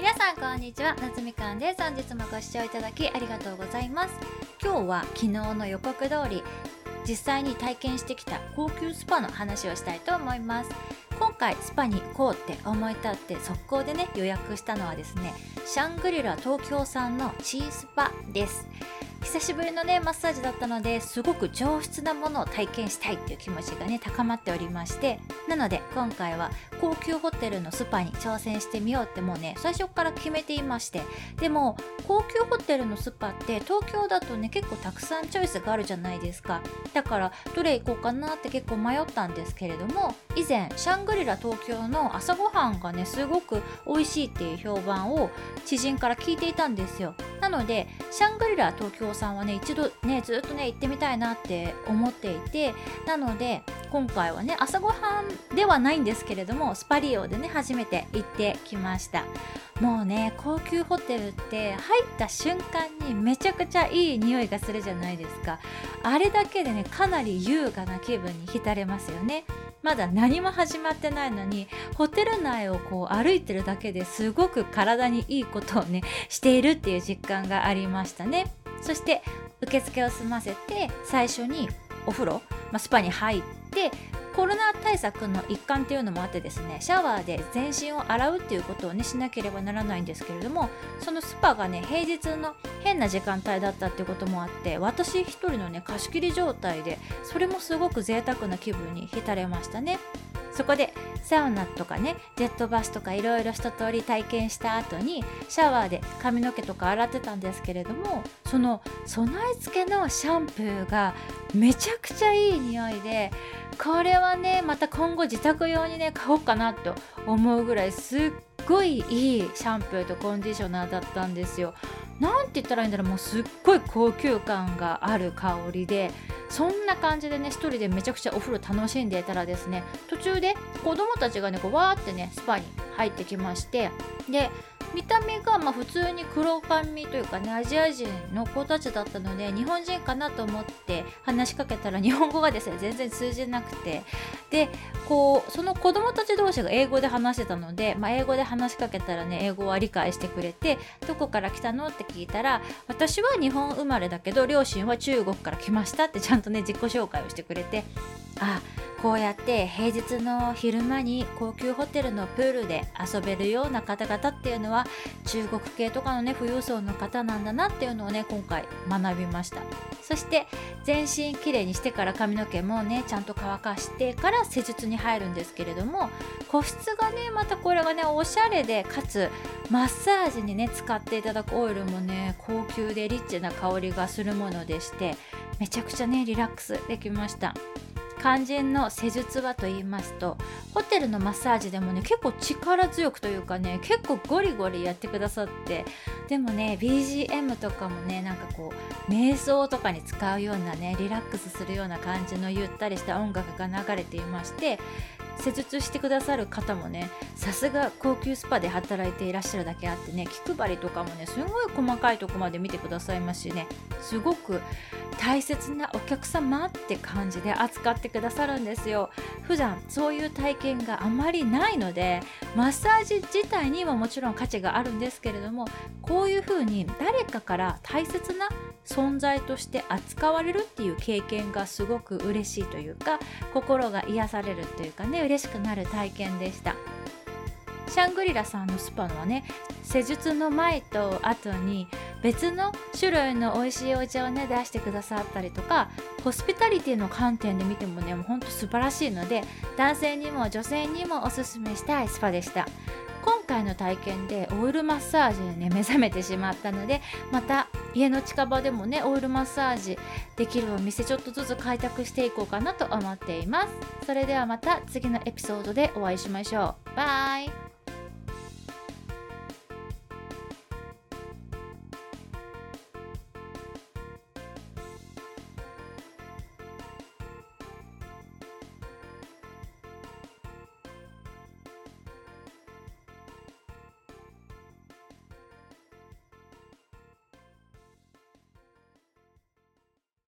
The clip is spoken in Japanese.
皆さんこんにちは夏みかんです。本日もご視聴いただきありがとうございます。今日は昨日の予告通り実際に体験してきた高級スパの話をしたいと思います。今回スパに行こうって思い立って速攻でね予約したのはですねシャングリラ東京産のチースパです。久しぶりのねマッサージだったのですごく上質なものを体験したいっていう気持ちがね高まっておりましてなので今回は高級ホテルのスパに挑戦してみようってもうね最初から決めていましてでも高級ホテルのスパって東京だとね結構たくさんチョイスがあるじゃないですか。だからどれ行こうかなって結構迷ったんですけれども以前シャングリラ東京の朝ごはんがねすごく美味しいっていう評判を知人から聞いていたんですよ。なのでシャングリラ東京さんはね一度ねずっとね行ってみたいなって思っていてなので今回はね朝ごはんではないんですけれどもスパリオでね初めて行ってきました。もうね高級ホテルって入った瞬間にめちゃくちゃいい匂いがするじゃないですか。あれだけでねかなり優雅な気分に浸れますよね。まだ何も始まってないのにホテル内をこう歩いてるだけですごく体にいいことをねしているっていう実感がありましたね。そして受付を済ませて最初にお風呂、まあ、スパに入ってコロナ対策の一環っていうのもあってですねシャワーで全身を洗うっていうことをねしなければならないんですけれどもそのスパがね平日の変な時間帯だったっていうこともあって私一人のね貸し切り状態でそれもすごく贅沢な気分に浸れましたね。そこでサウナとかねジェットバスとかいろいろ一通り体験した後にシャワーで髪の毛とか洗ってたんですけれどもその備え付けのシャンプーがめちゃくちゃいい匂いでこれはねまた今後自宅用にね買おうかなと思うぐらいすっごいいいシャンプーとコンディショナーだったんですよ。なんて言ったらいいんだろうもうすっごい高級感がある香りでそんな感じでね一人でめちゃくちゃお風呂楽しんでいたらですね途中で子供たちがねこうわーってねスパに入ってきましてで見た目がま普通に黒髪というかねアジア人の子たちだったので日本人かなと思って話しかけたら日本語がですね全然通じなくてでこうその子供たち同士が英語で話してたので、まあ、英語で話しかけたらね英語は理解してくれてどこから来たの？って聞いたら私は日本生まれだけど両親は中国から来ましたってちゃんとね自己紹介をしてくれてあこうやって平日の昼間に高級ホテルのプールで遊べるような方々っていうのは中国系とかのね富裕層の方なんだなっていうのをね今回学びました。そして全身きれいにしてから髪の毛もねちゃんと乾かしてから施術に入るんですけれども個室がねまたこれがねおしゃれでかつマッサージにね使っていただくオイルもね高級でリッチな香りがするものでしてめちゃくちゃねリラックスできました。肝心の施術はと言いますとホテルのマッサージでもね結構力強くというかね結構ゴリゴリやってくださってでもね BGM とかもねなんかこう瞑想とかに使うようなねリラックスするような感じのゆったりした音楽が流れていまして施術してくださる方もねさすが高級スパで働いていらっしゃるだけあってね気配りとかもねすごい細かいとこまで見てくださいますしねすごく大切なお客様って感じで扱ってくださるんですよ。普段そういう体験があまりないのでマッサージ自体にももちろん価値があるんですけれどもこういうふうに誰かから大切な存在として扱われるっていう経験がすごく嬉しいというか心が癒されるというかね嬉しくなる体験でした。シャングリラさんのスパのはね施術の前と後に別の種類の美味しいお茶をね出してくださったりとかホスピタリティの観点で見てもねもうほんと素晴らしいので男性にも女性にもおすすめしたいスパでした。今回の体験でオイルマッサージにね目覚めてしまったのでまた家の近場でもねオイルマッサージできるお店ちょっとずつ開拓していこうかなと思っています。それではまた次のエピソードでお会いしましょう。バイ。